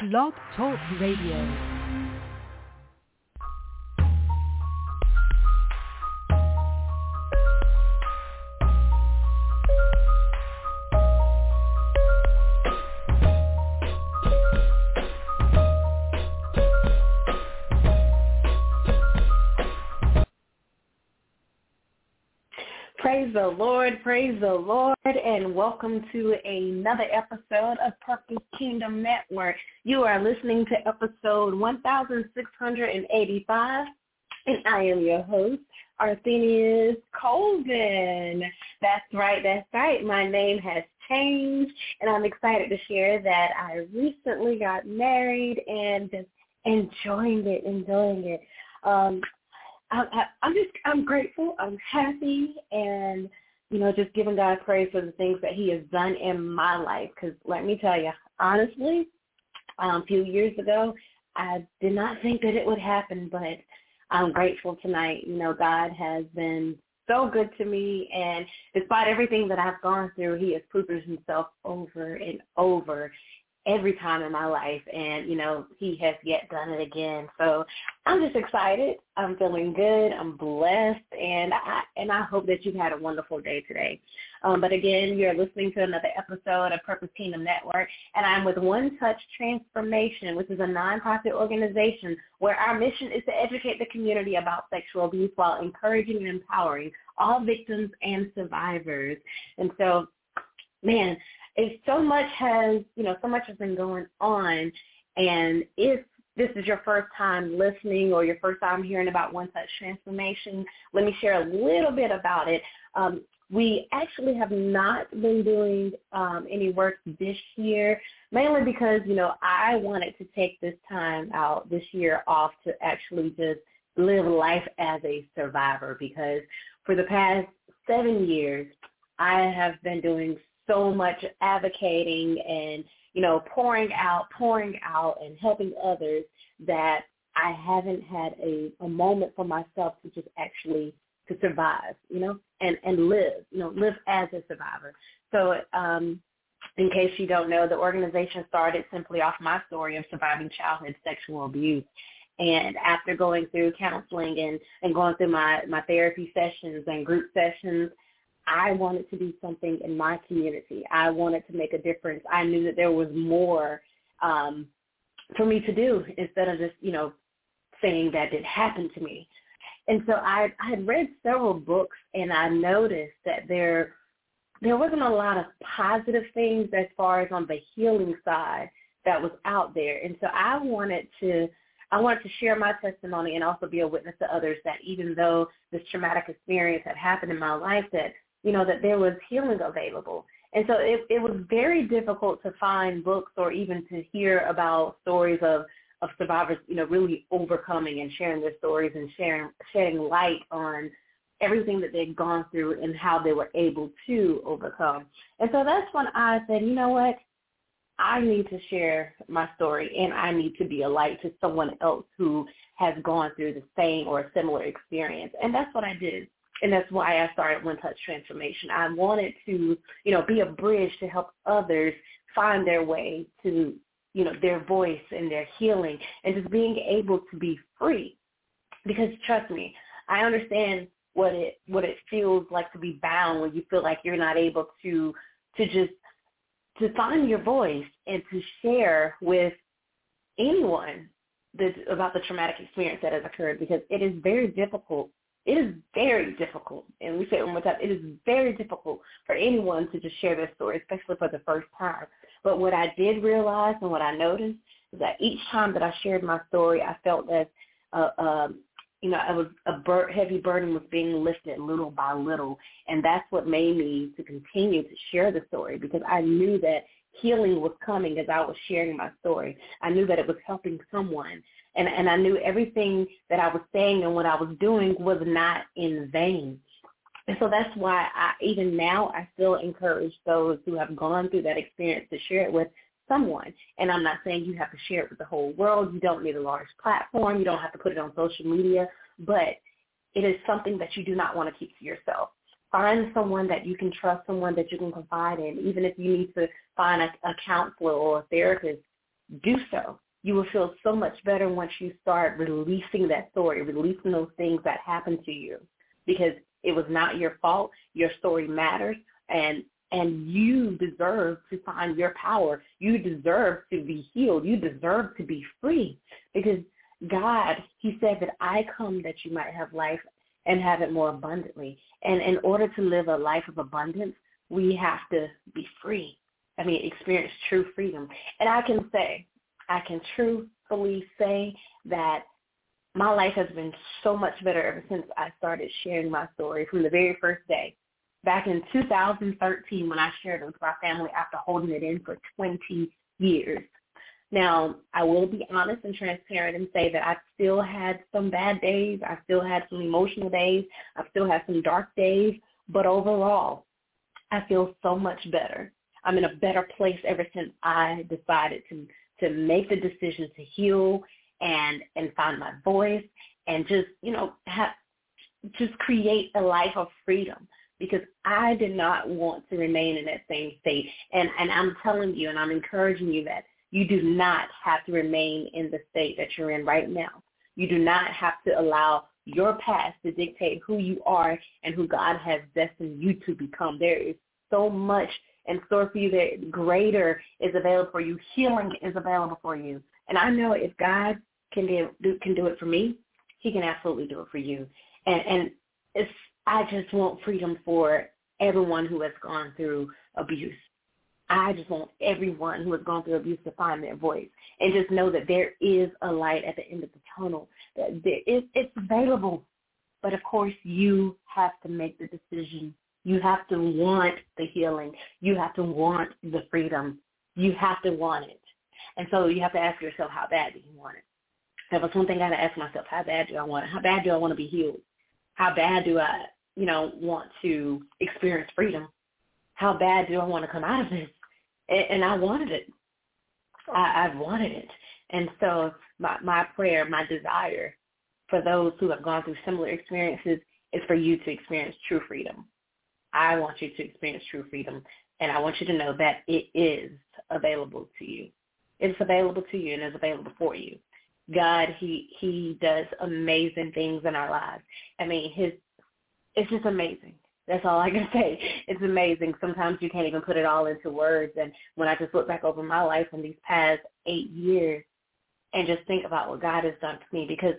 Blog Talk Radio. Praise the Lord, praise the Lord, and welcome to another episode of Purpose Kingdom Network. You are listening to episode 1685, and I am your host, Arthenius Colvin. That's right, that's right. My name has changed, and I'm excited to share that I recently got married and just enjoying it, enjoying it. Um, I, I'm just I'm grateful. I'm happy, and you know, just giving God praise for the things that He has done in my life. Because let me tell you, honestly, um, a few years ago, I did not think that it would happen, but I'm grateful tonight. You know, God has been so good to me, and despite everything that I've gone through, He has proven Himself over and over every time in my life and you know he has yet done it again. So i'm just excited. I'm feeling good. I'm blessed and i and i hope that you've had a wonderful day today. Um, but again you're listening to another episode of purpose kingdom network and i'm with one touch transformation which is a nonprofit organization where our mission is to educate the community about sexual abuse while encouraging and empowering all victims and survivors. And so man if so much has, you know, so much has been going on, and if this is your first time listening or your first time hearing about One Touch Transformation, let me share a little bit about it. Um, we actually have not been doing um, any work this year, mainly because, you know, I wanted to take this time out this year off to actually just live life as a survivor because for the past seven years, I have been doing so much advocating and, you know, pouring out, pouring out and helping others that I haven't had a, a moment for myself to just actually to survive, you know, and, and live, you know, live as a survivor. So um, in case you don't know, the organization started simply off my story of surviving childhood sexual abuse. And after going through counseling and, and going through my, my therapy sessions and group sessions I wanted to do something in my community. I wanted to make a difference. I knew that there was more um, for me to do instead of just, you know, saying that it happened to me. And so I, I had read several books and I noticed that there there wasn't a lot of positive things as far as on the healing side that was out there. And so I wanted to I wanted to share my testimony and also be a witness to others that even though this traumatic experience had happened in my life that you know, that there was healing available. And so it, it was very difficult to find books or even to hear about stories of, of survivors, you know, really overcoming and sharing their stories and sharing shedding light on everything that they'd gone through and how they were able to overcome. And so that's when I said, you know what? I need to share my story and I need to be a light to someone else who has gone through the same or a similar experience. And that's what I did and that's why I started One Touch Transformation. I wanted to, you know, be a bridge to help others find their way to, you know, their voice and their healing and just being able to be free. Because trust me, I understand what it what it feels like to be bound when you feel like you're not able to to just to find your voice and to share with anyone about the traumatic experience that has occurred because it is very difficult it is very difficult, and we say it one more time, it is very difficult for anyone to just share their story, especially for the first time. But what I did realize and what I noticed is that each time that I shared my story, I felt that, uh, um, you know, I was a bur- heavy burden was being lifted little by little, and that's what made me to continue to share the story because I knew that healing was coming as I was sharing my story. I knew that it was helping someone and and I knew everything that I was saying and what I was doing was not in vain. And so that's why I even now I still encourage those who have gone through that experience to share it with someone. And I'm not saying you have to share it with the whole world. You don't need a large platform. You don't have to put it on social media, but it is something that you do not want to keep to yourself. Find someone that you can trust, someone that you can confide in, even if you need to find a, a counselor or a therapist do so. You will feel so much better once you start releasing that story, releasing those things that happened to you because it was not your fault. Your story matters and and you deserve to find your power. You deserve to be healed. You deserve to be free because God, he said that I come that you might have life and have it more abundantly. And in order to live a life of abundance, we have to be free. I mean, experience true freedom. And I can say, I can truthfully say that my life has been so much better ever since I started sharing my story from the very first day. Back in 2013 when I shared it with my family after holding it in for 20 years. Now, I will be honest and transparent and say that I've still had some bad days. I've still had some emotional days. I still had some dark days. But overall, I feel so much better. I'm in a better place ever since I decided to to make the decision to heal and and find my voice and just you know have just create a life of freedom because I did not want to remain in that same state and and I'm telling you and I'm encouraging you that you do not have to remain in the state that you're in right now. You do not have to allow your past to dictate who you are and who God has destined you to become. There is so much in store for you that greater is available for you. Healing is available for you. And I know if God can do can do it for me, he can absolutely do it for you. And and it's I just want freedom for everyone who has gone through abuse. I just want everyone who has gone through abuse to find their voice and just know that there is a light at the end of the tunnel. That there is, it's available. But of course, you have to make the decision. You have to want the healing. You have to want the freedom. You have to want it. And so you have to ask yourself, how bad do you want it? That was one thing I had to ask myself, how bad do I want it? How bad do I want to be healed? How bad do I, you know, want to experience freedom? How bad do I want to come out of this? and I wanted it. I, I've wanted it. And so my, my prayer, my desire for those who have gone through similar experiences is for you to experience true freedom. I want you to experience true freedom, and I want you to know that it is available to you. It's available to you and it's available for you. God, he he does amazing things in our lives. I mean, his it's just amazing. That's all I can say. It's amazing. Sometimes you can't even put it all into words. And when I just look back over my life in these past eight years and just think about what God has done for me, because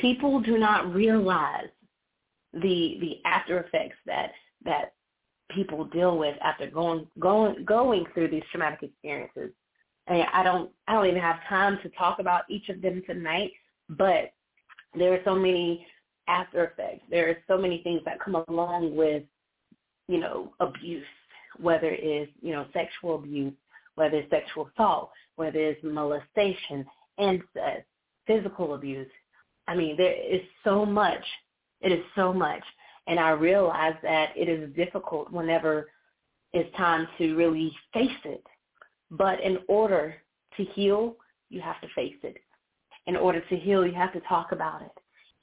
people do not realize the the after effects that that people deal with after going going going through these traumatic experiences. And I don't I don't even have time to talk about each of them tonight, but there are so many after effects. There are so many things that come along with, you know, abuse, whether it's, you know, sexual abuse, whether it's sexual assault, whether it's molestation, incest, physical abuse. I mean, there is so much. It is so much. And I realize that it is difficult whenever it's time to really face it. But in order to heal, you have to face it. In order to heal, you have to talk about it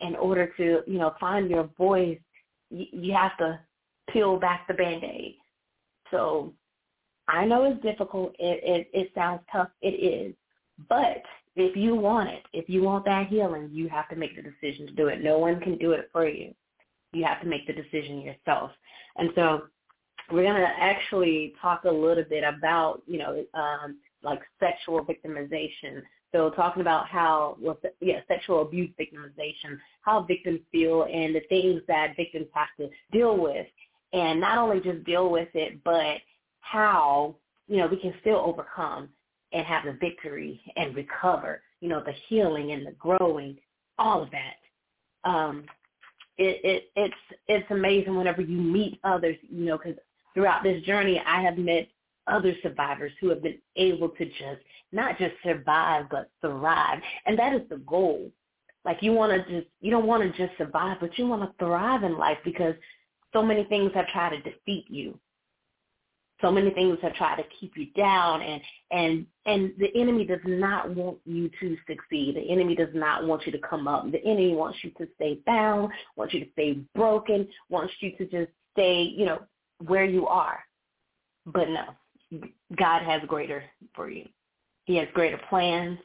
in order to, you know, find your voice, you, have to peel back the band-aid. So I know it's difficult. It, it, it sounds tough. It is. But if you want it, if you want that healing, you have to make the decision to do it. No one can do it for you. You have to make the decision yourself. And so we're going to actually talk a little bit about, you know, um, like sexual victimization, so talking about how, well, yeah, sexual abuse victimization, how victims feel and the things that victims have to deal with. And not only just deal with it, but how, you know, we can still overcome and have the victory and recover, you know, the healing and the growing, all of that. Um, it, it, it's, it's amazing whenever you meet others, you know, because throughout this journey, I have met other survivors who have been able to just not just survive but thrive. And that is the goal. Like you want to just you don't want to just survive, but you want to thrive in life because so many things have tried to defeat you. So many things have tried to keep you down and and and the enemy does not want you to succeed. The enemy does not want you to come up. The enemy wants you to stay bound, wants you to stay broken, wants you to just stay, you know, where you are. But no, God has greater for you. He has greater plans.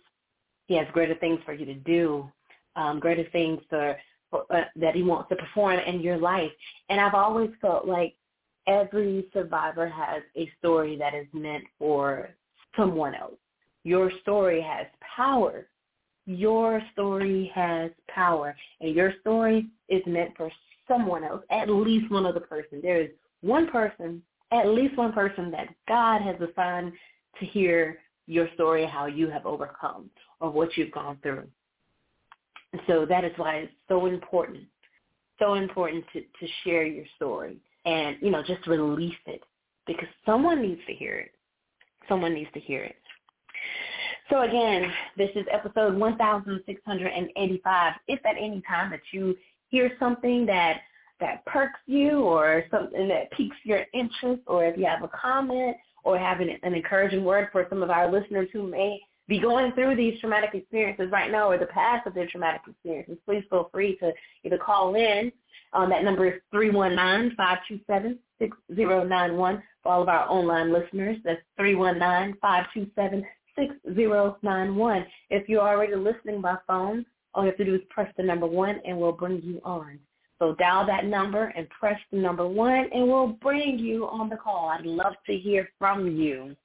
He has greater things for you to do, um, greater things for, for uh, that he wants to perform in your life. And I've always felt like every survivor has a story that is meant for someone else. Your story has power. Your story has power. And your story is meant for someone else, at least one other person. There is one person, at least one person that God has assigned to hear your story, how you have overcome or what you've gone through. So that is why it's so important, so important to, to share your story and, you know, just release it because someone needs to hear it. Someone needs to hear it. So again, this is episode 1685. If at any time that you hear something that that perks you or something that piques your interest or if you have a comment or have an, an encouraging word for some of our listeners who may be going through these traumatic experiences right now or the past of their traumatic experiences, please feel free to either call in. Um, that number is 319-527-6091 for all of our online listeners. That's 319-527-6091. If you're already listening by phone, all you have to do is press the number one and we'll bring you on. So dial that number and press the number one and we'll bring you on the call. I'd love to hear from you.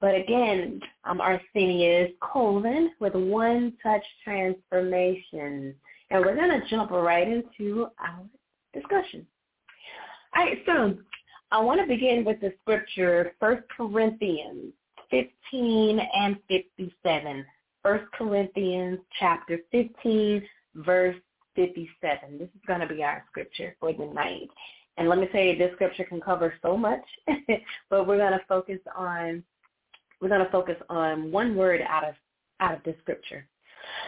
But again, I'm Arthenius Colvin with One Touch Transformation. And we're going to jump right into our discussion. All right, so I want to begin with the scripture, 1 Corinthians 15 and 57. 1 Corinthians chapter 15, verse 57. This is going to be our scripture for the night. And let me tell you, this scripture can cover so much, but we're going to focus on we're going to focus on one word out of out of this scripture.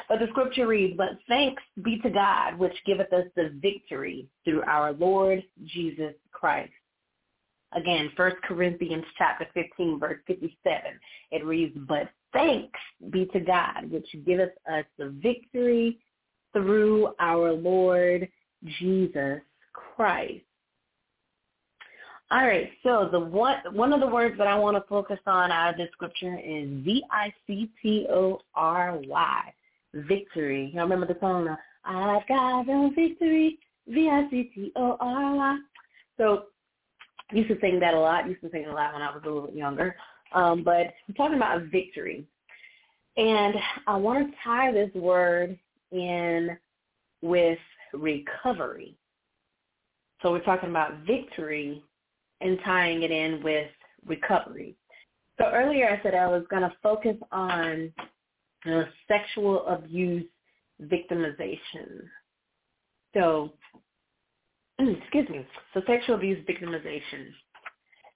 But the scripture reads, But thanks be to God, which giveth us the victory through our Lord Jesus Christ. Again, 1 Corinthians chapter 15, verse 57. It reads, But thanks be to God, which giveth us the victory through our Lord Jesus Christ. All right, so the one one of the words that I want to focus on out of this scripture is V I C T O R Y, victory. You remember the song? I've got the victory, V I C T O R Y. So used to sing that a lot. Used to sing a lot when I was a little bit younger. Um, but I'm talking about victory, and I want to tie this word in with recovery. So we're talking about victory and tying it in with recovery. So earlier I said I was going to focus on uh, sexual abuse victimization. So, excuse me, so sexual abuse victimization.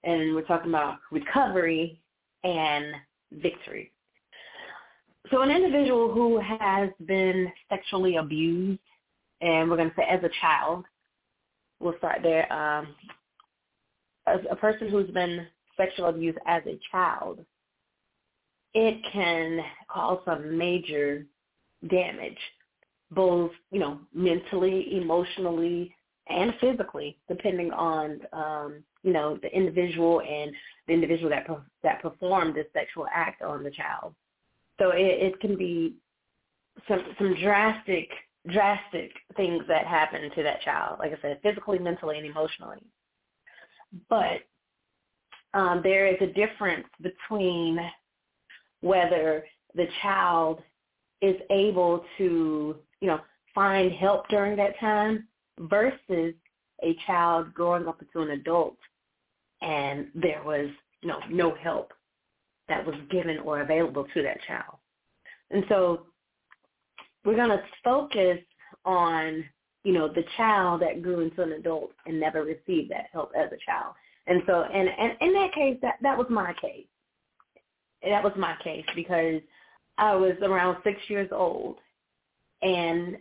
And we're talking about recovery and victory. So an individual who has been sexually abused, and we're going to say as a child, we'll start there. Um, as a person who's been sexually abused as a child, it can cause some major damage, both you know mentally, emotionally, and physically, depending on um, you know the individual and the individual that that performed the sexual act on the child. So it, it can be some some drastic drastic things that happen to that child. Like I said, physically, mentally, and emotionally. But um, there is a difference between whether the child is able to, you know, find help during that time versus a child growing up into an adult and there was, you know, no help that was given or available to that child. And so we're going to focus on, you know, the child that grew into an adult and never received that help as a child. And so, and, and in that case, that, that was my case. That was my case because I was around six years old and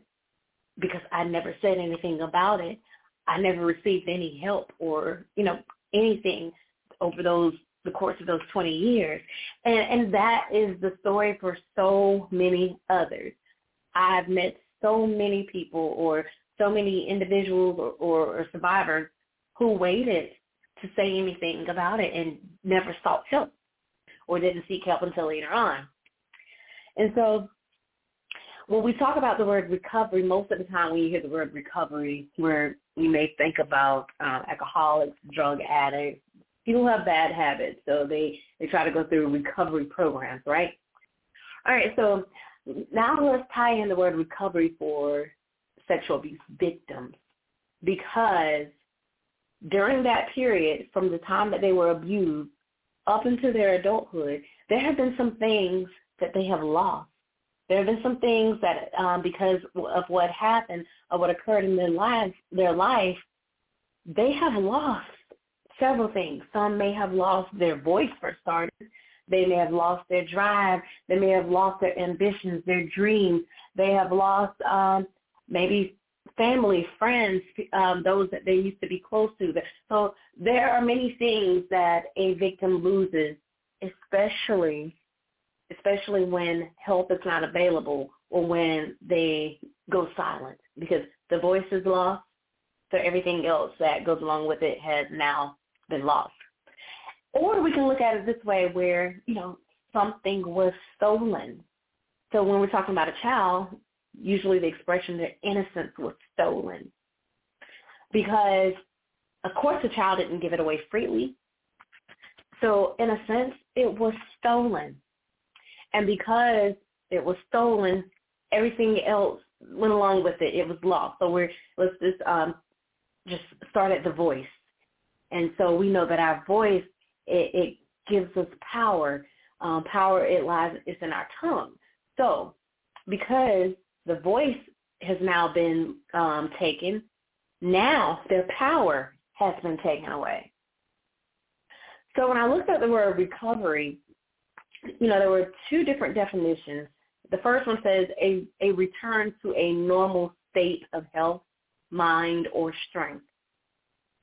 because I never said anything about it, I never received any help or, you know, anything over those the course of those 20 years. And, and that is the story for so many others. I've met so many people or so many individuals or, or, or survivors who waited to say anything about it and never sought help or didn't seek help until later on. And so when we talk about the word recovery, most of the time when you hear the word recovery, where we may think about uh, alcoholics, drug addicts, people who have bad habits, so they, they try to go through recovery programs, right? All right, so now let's tie in the word recovery for sexual abuse victims because during that period, from the time that they were abused up into their adulthood, there have been some things that they have lost. There have been some things that, um, because of what happened, or what occurred in their lives, their life, they have lost several things. Some may have lost their voice for starters. They may have lost their drive. They may have lost their ambitions, their dreams. They have lost um, maybe family, friends, um, those that they used to be close to. So there are many things that a victim loses, especially especially when help is not available or when they go silent because the voice is lost, so everything else that goes along with it has now been lost. Or we can look at it this way where, you know, something was stolen. So when we're talking about a child, usually the expression their innocence was stolen. Because of course the child didn't give it away freely. So in a sense, it was stolen. And because it was stolen, everything else went along with it. It was lost. So we're let's just um, just start at the voice. And so we know that our voice it, it gives us power. Um, power it lies is in our tongue. So because the voice has now been um, taken, now their power has been taken away. So when I looked at the word recovery, you know, there were two different definitions. The first one says a, a return to a normal state of health, mind, or strength.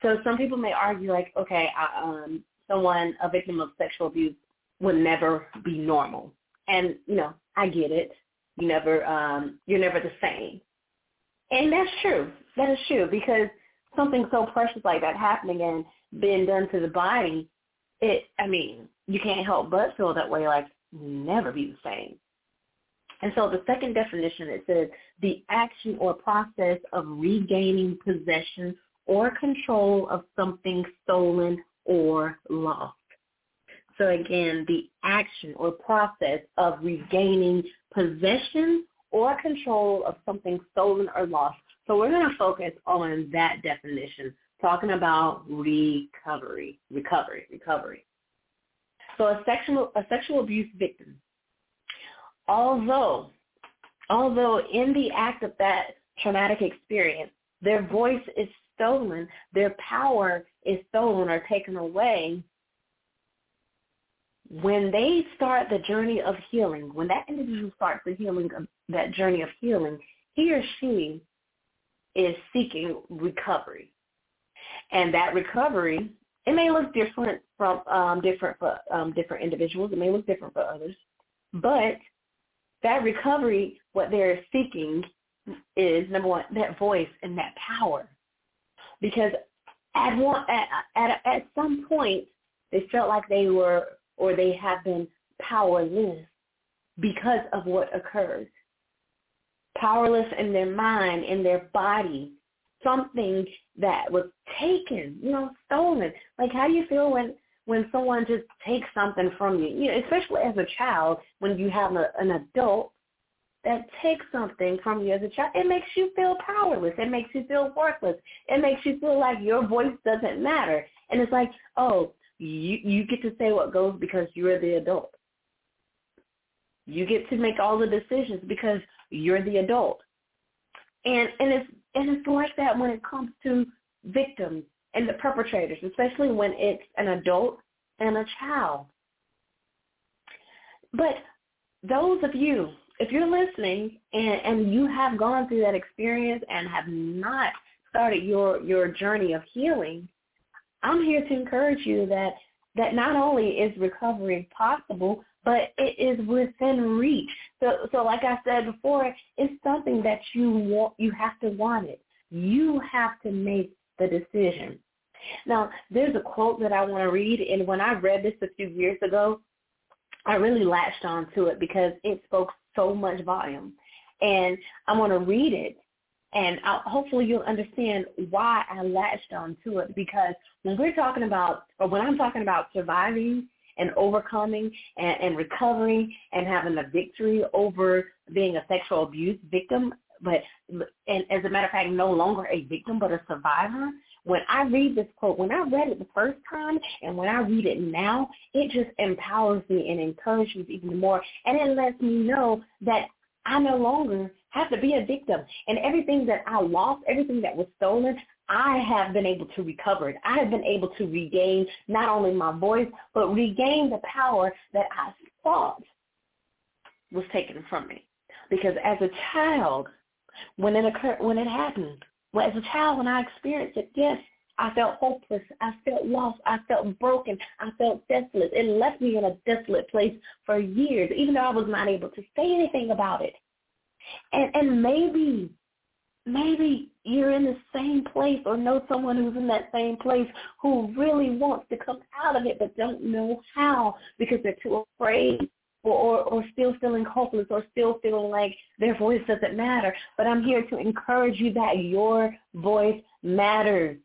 So some people may argue like, okay, I, um, someone, a victim of sexual abuse would never be normal. And, you know, I get it. You never, um, you're never the same. And that's true. That is true because something so precious like that happening and being done to the body, it, I mean, you can't help but feel that way, like never be the same. And so the second definition, it says the action or process of regaining possession or control of something stolen or lost. So again, the action or process of regaining possession or control of something stolen or lost. So we're going to focus on that definition, talking about recovery, recovery, recovery. So a sexual a sexual abuse victim, although although in the act of that traumatic experience, their voice is stolen, their power is stolen or taken away, when they start the journey of healing, when that individual starts the healing that journey of healing, he or she is seeking recovery. And that recovery it may look different from um, different for um, different individuals. It may look different for others, but that recovery, what they're seeking, is number one that voice and that power, because at one at at, at some point they felt like they were or they have been powerless because of what occurred. Powerless in their mind, in their body, something that was taken, you know, stolen. Like how do you feel when when someone just takes something from you? You know, especially as a child, when you have a, an adult that takes something from you as a child, it makes you feel powerless. It makes you feel worthless. It makes you feel like your voice doesn't matter. And it's like, oh, you you get to say what goes because you're the adult. You get to make all the decisions because you're the adult. And and it's and it's like that when it comes to victims and the perpetrators, especially when it's an adult and a child. But those of you, if you're listening and, and you have gone through that experience and have not started your, your journey of healing, I'm here to encourage you that that not only is recovery possible, but it is within reach. So, so like I said before, it's something that you want. You have to want it. You have to make the decision. Now, there's a quote that I want to read, and when I read this a few years ago, I really latched on to it because it spoke so much volume. And I want to read it and I'll, hopefully you'll understand why I latched on to it because when we're talking about, or when I'm talking about surviving and overcoming and, and recovering and having a victory over being a sexual abuse victim, but and as a matter of fact, no longer a victim but a survivor. When I read this quote, when I read it the first time and when I read it now, it just empowers me and encourages me even more, and it lets me know that I no longer have to be a victim. And everything that I lost, everything that was stolen, I have been able to recover it. I have been able to regain not only my voice, but regain the power that I thought was taken from me. Because as a child, when it occurred, when it happened, well, as a child, when I experienced it, yes, I felt hopeless. I felt lost. I felt broken. I felt desolate. It left me in a desolate place for years, even though I was not able to say anything about it. And and maybe maybe you're in the same place or know someone who's in that same place who really wants to come out of it but don't know how because they're too afraid or, or, or still feeling hopeless or still feeling like their voice doesn't matter. But I'm here to encourage you that your voice matters.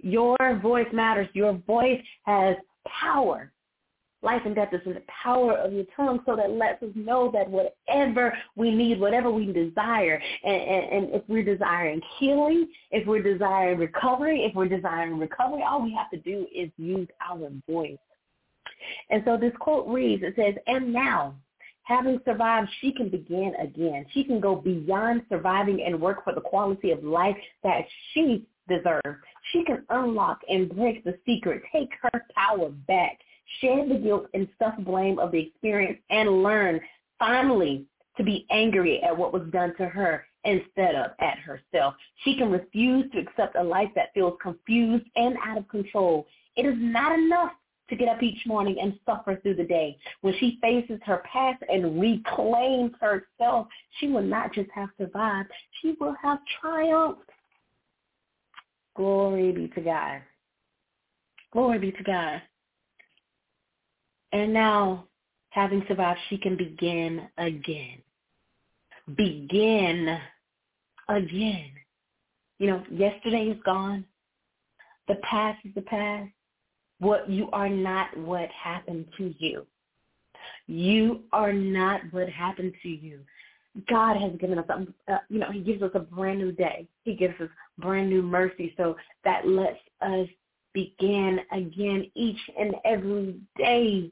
Your voice matters. Your voice has power. Life and death is in the power of your tongue, so that lets us know that whatever we need, whatever we desire, and, and, and if we're desiring healing, if we're desiring recovery, if we're desiring recovery, all we have to do is use our voice. And so this quote reads, it says, and now, having survived, she can begin again. She can go beyond surviving and work for the quality of life that she deserves. She can unlock and break the secret, take her power back share the guilt and self-blame of the experience, and learn finally to be angry at what was done to her instead of at herself. She can refuse to accept a life that feels confused and out of control. It is not enough to get up each morning and suffer through the day. When she faces her past and reclaims herself, she will not just have survived, she will have triumphed. Glory be to God. Glory be to God. And now, having survived, she can begin again. Begin again. You know, yesterday is gone. The past is the past. What you are not what happened to you. You are not what happened to you. God has given us, a, uh, you know, he gives us a brand new day. He gives us brand new mercy. So that lets us begin again each and every day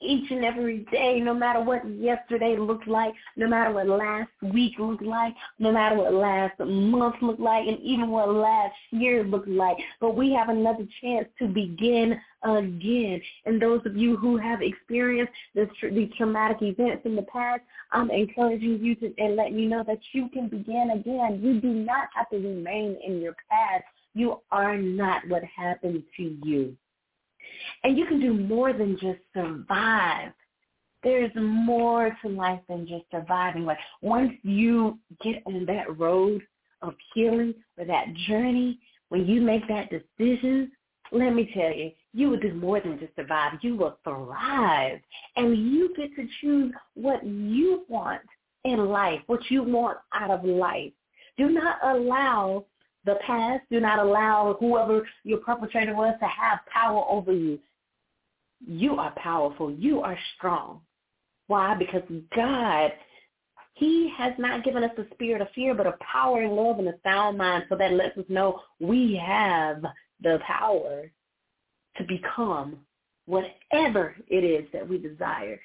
each and every day, no matter what yesterday looked like, no matter what last week looked like, no matter what last month looked like, and even what last year looked like. But we have another chance to begin again. And those of you who have experienced this, these traumatic events in the past, I'm encouraging you to and letting you know that you can begin again. You do not have to remain in your past. You are not what happened to you. And you can do more than just survive. There's more to life than just surviving. Like once you get on that road of healing or that journey, when you make that decision, let me tell you, you will do more than just survive. You will thrive. And you get to choose what you want in life, what you want out of life. Do not allow the past. Do not allow whoever your perpetrator was to have power over you. You are powerful. You are strong. Why? Because God, he has not given us the spirit of fear, but a power and love and a sound mind. So that lets us know we have the power to become whatever it is that we desire.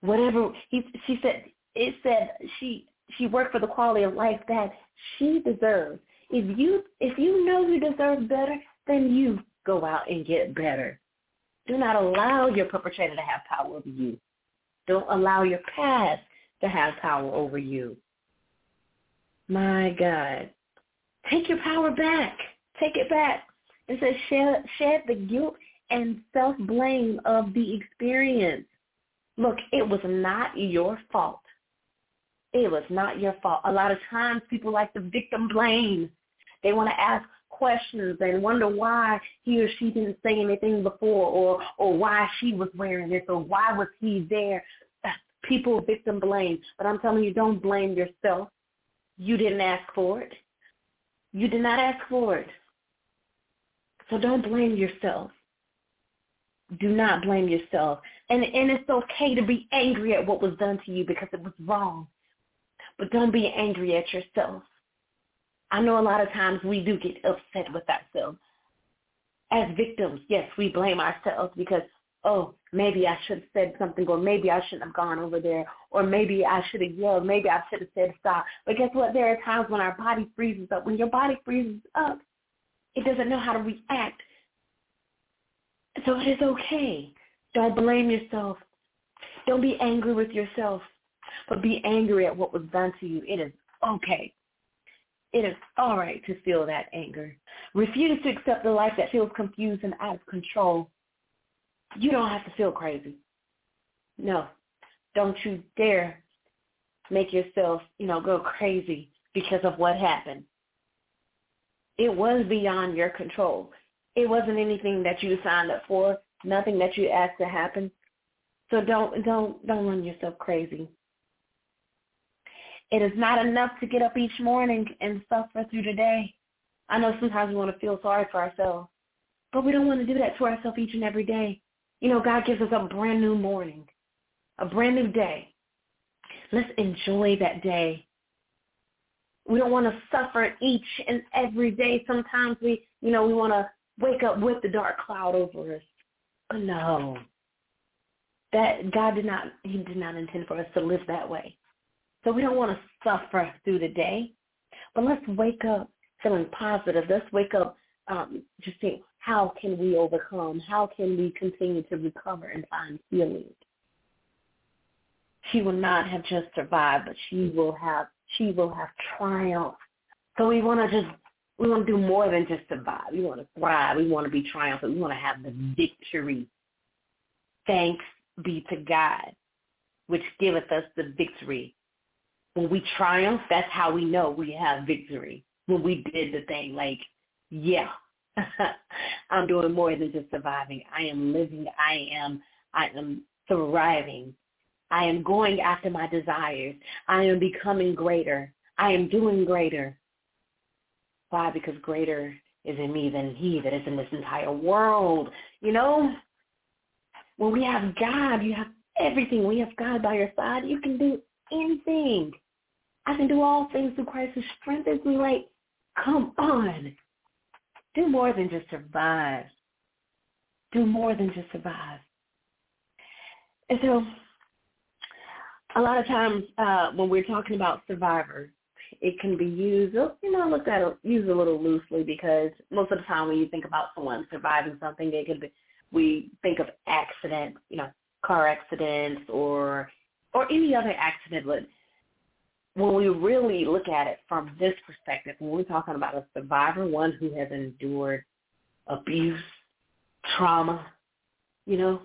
Whatever he, she said, it said she she worked for the quality of life that she deserves. If you if you know you deserve better, then you go out and get better. Do not allow your perpetrator to have power over you. Don't allow your past to have power over you. My God. Take your power back. Take it back. It says shed, shed the guilt and self-blame of the experience. Look, it was not your fault. It was not your fault. A lot of times people like to victim blame. They want to ask questions and wonder why he or she didn't say anything before or or why she was wearing this or why was he there. People victim blame. But I'm telling you, don't blame yourself. You didn't ask for it. You did not ask for it. So don't blame yourself. Do not blame yourself. And and it's okay to be angry at what was done to you because it was wrong. But don't be angry at yourself. I know a lot of times we do get upset with ourselves. As victims, yes, we blame ourselves because, oh, maybe I should have said something or maybe I shouldn't have gone over there or maybe I should have yelled, maybe I should have said stop. But guess what? There are times when our body freezes up. When your body freezes up, it doesn't know how to react. So it is okay. Don't blame yourself. Don't be angry with yourself, but be angry at what was done to you. It is okay. It is all right to feel that anger. Refuse to accept the life that feels confused and out of control. You don't have to feel crazy. No, don't you dare make yourself, you know, go crazy because of what happened. It was beyond your control. It wasn't anything that you signed up for, nothing that you asked to happen. So don't don't don't run yourself crazy. It is not enough to get up each morning and suffer through the day. I know sometimes we want to feel sorry for ourselves, but we don't want to do that to ourselves each and every day. You know, God gives us a brand new morning, a brand new day. Let's enjoy that day we don't want to suffer each and every day. Sometimes we, you know, we want to wake up with the dark cloud over us. But no, that God did not, he did not intend for us to live that way. So we don't want to suffer through the day, but let's wake up feeling positive. Let's wake up um, just think, how can we overcome? How can we continue to recover and find healing? She will not have just survived, but she will have she will have triumph. So we want to just, we want to do more than just survive. We want to thrive. We want to be triumphant. We want to have the victory. Thanks be to God, which giveth us the victory. When we triumph, that's how we know we have victory. When we did the thing, like, yeah, I'm doing more than just surviving. I am living. I am, I am thriving. I am going after my desires. I am becoming greater. I am doing greater. Why? Because greater is in me than he that is in this entire world. You know, when we have God, you have everything. We have God by your side, you can do anything. I can do all things through Christ who strengthens me. Like, come on. Do more than just survive. Do more than just survive. And so a lot of times uh, when we're talking about survivors, it can be used, you know, looked at used a little loosely because most of the time when you think about someone surviving something, they could be we think of accidents, you know, car accidents or or any other accident. But when we really look at it from this perspective, when we're talking about a survivor, one who has endured abuse, trauma, you know,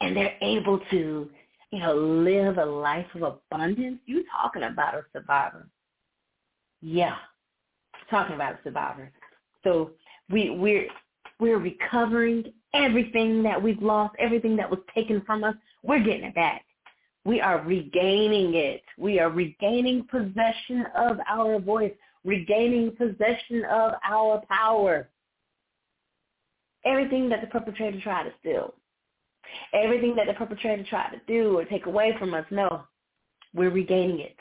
and they're able to you know, live a life of abundance, you're talking about a survivor. Yeah, talking about a survivor. So we we're we're recovering everything that we've lost, everything that was taken from us. We're getting it back. We are regaining it. We are regaining possession of our voice, regaining possession of our power. Everything that the perpetrator tried to steal, Everything that the perpetrator tried to do or take away from us, no, we're regaining it,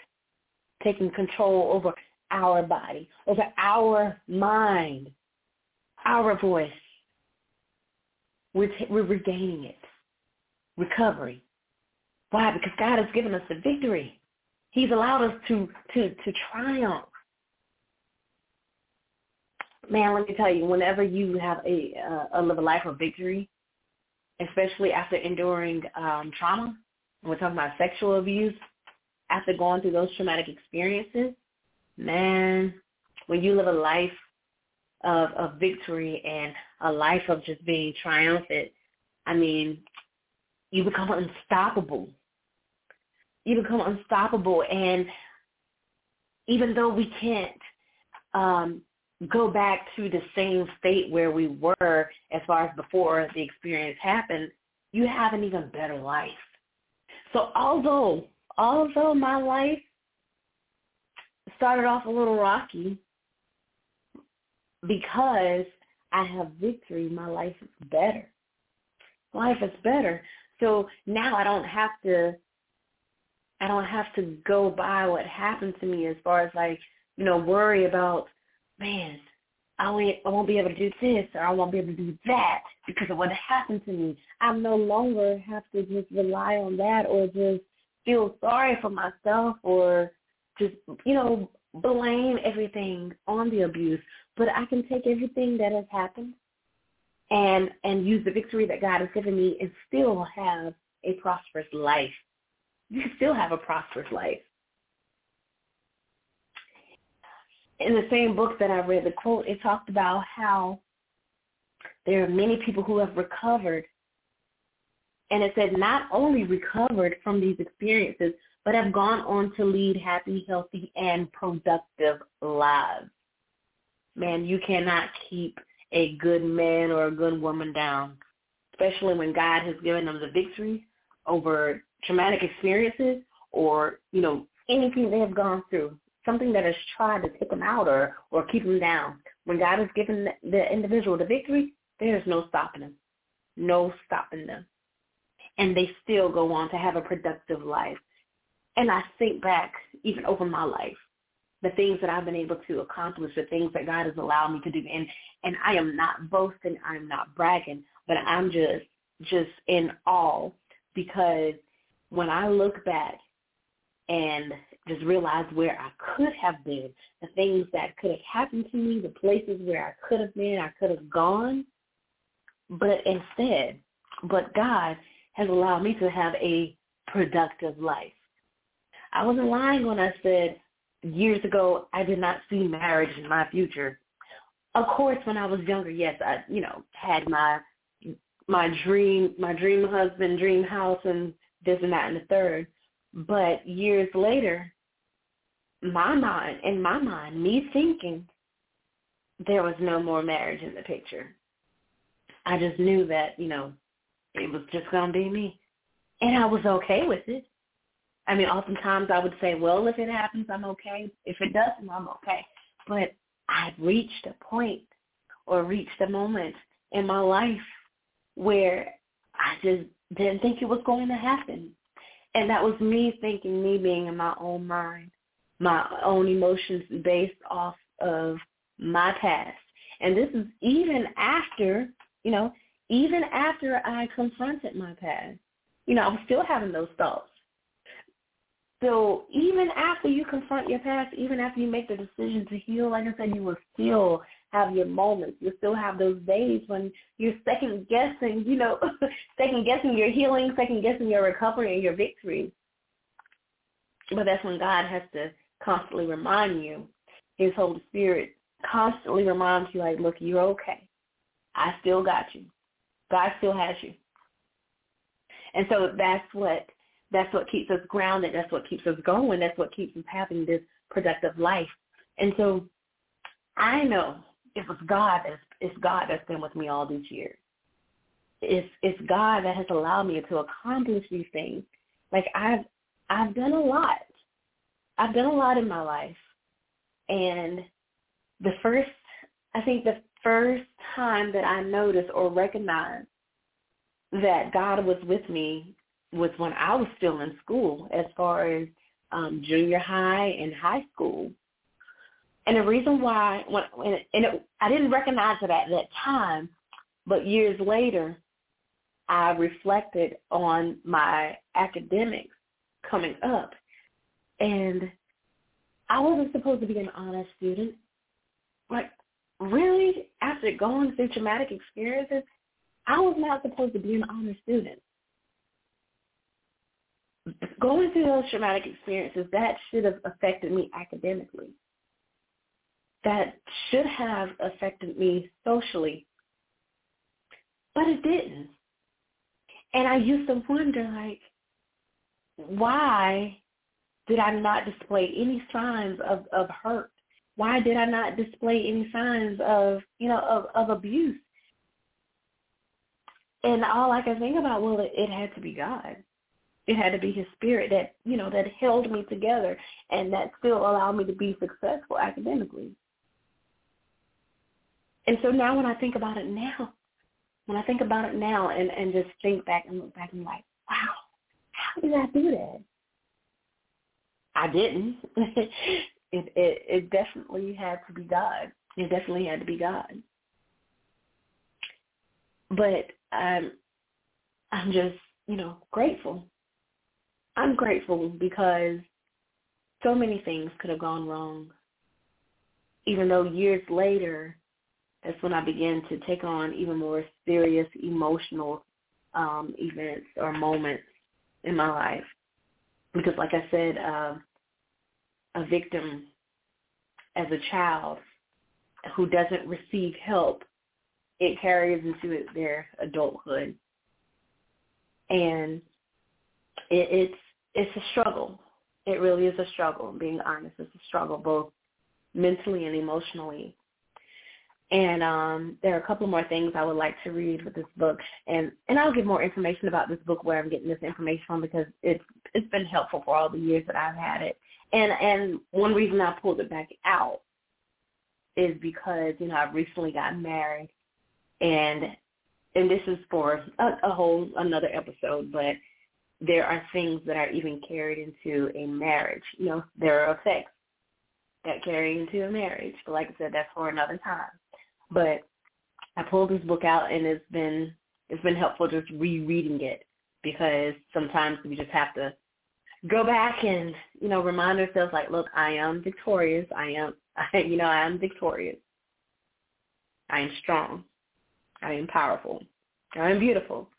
taking control over our body, over our mind, our voice. We're, t- we're regaining it. Recovery. Why? Because God has given us the victory. He's allowed us to, to, to triumph. Man, let me tell you, whenever you have a, uh, a live a life of victory, especially after enduring um, trauma. We're talking about sexual abuse. After going through those traumatic experiences, man, when you live a life of, of victory and a life of just being triumphant, I mean, you become unstoppable. You become unstoppable. And even though we can't um, go back to the same state where we were as far as before the experience happened, you have an even better life. So although although my life started off a little rocky because I have victory, my life is better. Life is better. So now I don't have to I don't have to go by what happened to me as far as like, you know, worry about, man, I won't, I won't be able to do this or I won't be able to do that because of what happened to me. I no longer have to just rely on that or just feel sorry for myself or just, you know, blame everything on the abuse. But I can take everything that has happened and and use the victory that God has given me and still have a prosperous life you still have a prosperous life. In the same book that I read, the quote, it talked about how there are many people who have recovered. And it said not only recovered from these experiences, but have gone on to lead happy, healthy, and productive lives. Man, you cannot keep a good man or a good woman down, especially when God has given them the victory over traumatic experiences or, you know, anything they have gone through, something that has tried to take them out or, or keep them down. When God has given the individual the victory, there is no stopping them. No stopping them. And they still go on to have a productive life. And I think back even over my life, the things that I've been able to accomplish, the things that God has allowed me to do. And and I am not boasting, I'm not bragging, but I'm just just in awe because when I look back and just realize where I could have been, the things that could have happened to me, the places where I could have been, I could have gone, but instead, but God has allowed me to have a productive life. I wasn't lying when I said years ago I did not see marriage in my future. Of course, when I was younger, yes, I you know had my my dream my dream husband, dream house, and this and that and the third. But years later, my mind, in my mind, me thinking there was no more marriage in the picture. I just knew that, you know, it was just going to be me. And I was okay with it. I mean, oftentimes I would say, well, if it happens, I'm okay. If it doesn't, I'm okay. But I've reached a point or reached a moment in my life where I just didn't think it was going to happen. And that was me thinking, me being in my own mind, my own emotions based off of my past. And this is even after, you know, even after I confronted my past. You know, I was still having those thoughts. So even after you confront your past, even after you make the decision to heal, like I said, you will still have your moments. You'll still have those days when you're second guessing, you know, second guessing your healing, second guessing your recovery and your victory. But that's when God has to constantly remind you, his Holy Spirit constantly reminds you like, look, you're okay. I still got you. God still has you. And so that's what that's what keeps us grounded. That's what keeps us going. That's what keeps us having this productive life. And so I know it was God that's it's God that's been with me all these years. It's it's God that has allowed me to accomplish these things. Like I've I've done a lot. I've done a lot in my life. And the first I think the first time that I noticed or recognized that God was with me was when I was still in school as far as um, junior high and high school. And the reason why, when, and it, I didn't recognize it at that time, but years later, I reflected on my academics coming up. And I wasn't supposed to be an honor student. Like, really? After going through traumatic experiences, I was not supposed to be an honor student. Going through those traumatic experiences, that should have affected me academically that should have affected me socially, but it didn't. And I used to wonder, like, why did I not display any signs of, of hurt, why did I not display any signs of, you know, of, of abuse? And all I could think about, well, it, it had to be God. It had to be his spirit that, you know, that held me together and that still allowed me to be successful academically. And so now when I think about it now, when I think about it now and, and just think back and look back and like, wow, how did I do that? I didn't. it, it it definitely had to be God. It definitely had to be God. But um I'm just, you know, grateful. I'm grateful because so many things could have gone wrong. Even though years later, that's when I began to take on even more serious emotional um, events or moments in my life. Because like I said, uh, a victim as a child who doesn't receive help, it carries into their adulthood. And it, it's it's a struggle. It really is a struggle. Being honest, it's a struggle both mentally and emotionally. And um, there are a couple more things I would like to read with this book, and and I'll give more information about this book where I'm getting this information from because it's it's been helpful for all the years that I've had it. And and one reason I pulled it back out is because you know I've recently gotten married, and and this is for a, a whole another episode, but there are things that are even carried into a marriage. You know, there are effects that carry into a marriage. But like I said, that's for another time. But I pulled this book out and it's been it's been helpful just rereading it because sometimes we just have to go back and, you know, remind ourselves like, look, I am victorious. I am I, you know, I am victorious. I am strong. I am powerful. I am beautiful.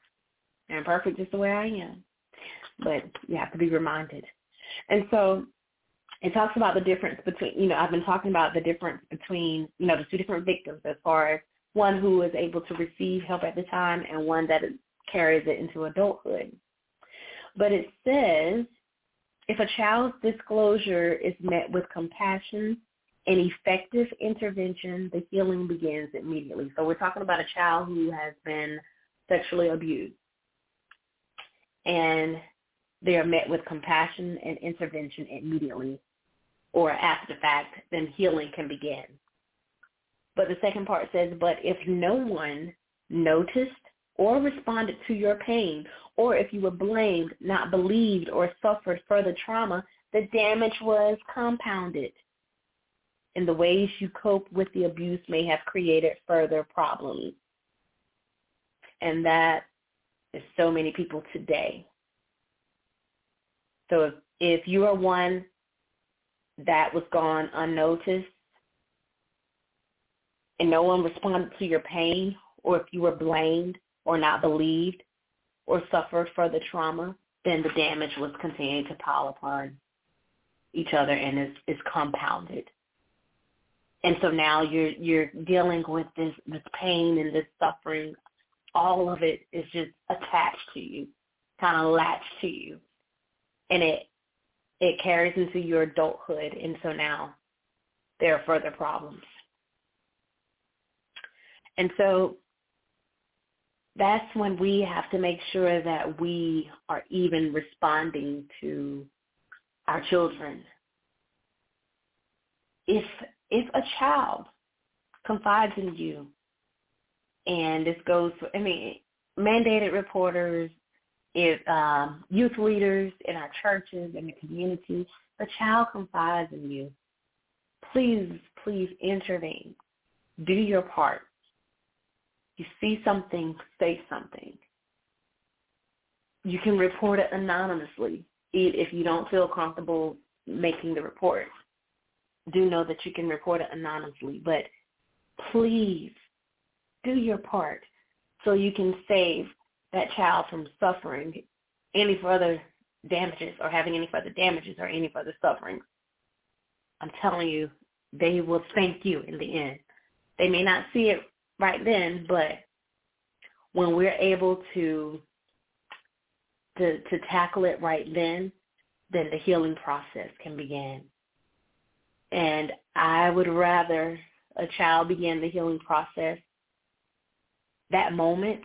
I am perfect just the way I am. But you have to be reminded. And so it talks about the difference between, you know, I've been talking about the difference between, you know, the two different victims as far as one who is able to receive help at the time and one that carries it into adulthood. But it says, if a child's disclosure is met with compassion and effective intervention, the healing begins immediately. So we're talking about a child who has been sexually abused. And they are met with compassion and intervention immediately or after the fact, then healing can begin. But the second part says, but if no one noticed or responded to your pain, or if you were blamed, not believed, or suffered further trauma, the damage was compounded. And the ways you cope with the abuse may have created further problems. And that is so many people today. So if, if you are one that was gone unnoticed and no one responded to your pain or if you were blamed or not believed or suffered further trauma, then the damage was continuing to pile upon each other and is, is compounded. And so now you're you're dealing with this this pain and this suffering. All of it is just attached to you, kind of latched to you, and it it carries into your adulthood, and so now there are further problems. And so that's when we have to make sure that we are even responding to our children. If if a child confides in you, and this goes for, I mean, mandated reporters, if um, youth leaders in our churches and the community, a child confides in you, please, please intervene. Do your part. You see something, say something. You can report it anonymously if you don't feel comfortable making the report. Do know that you can report it anonymously, but please do your part so you can save that child from suffering any further damages or having any further damages or any further suffering. I'm telling you, they will thank you in the end. They may not see it right then, but when we're able to to to tackle it right then, then the healing process can begin. And I would rather a child begin the healing process that moment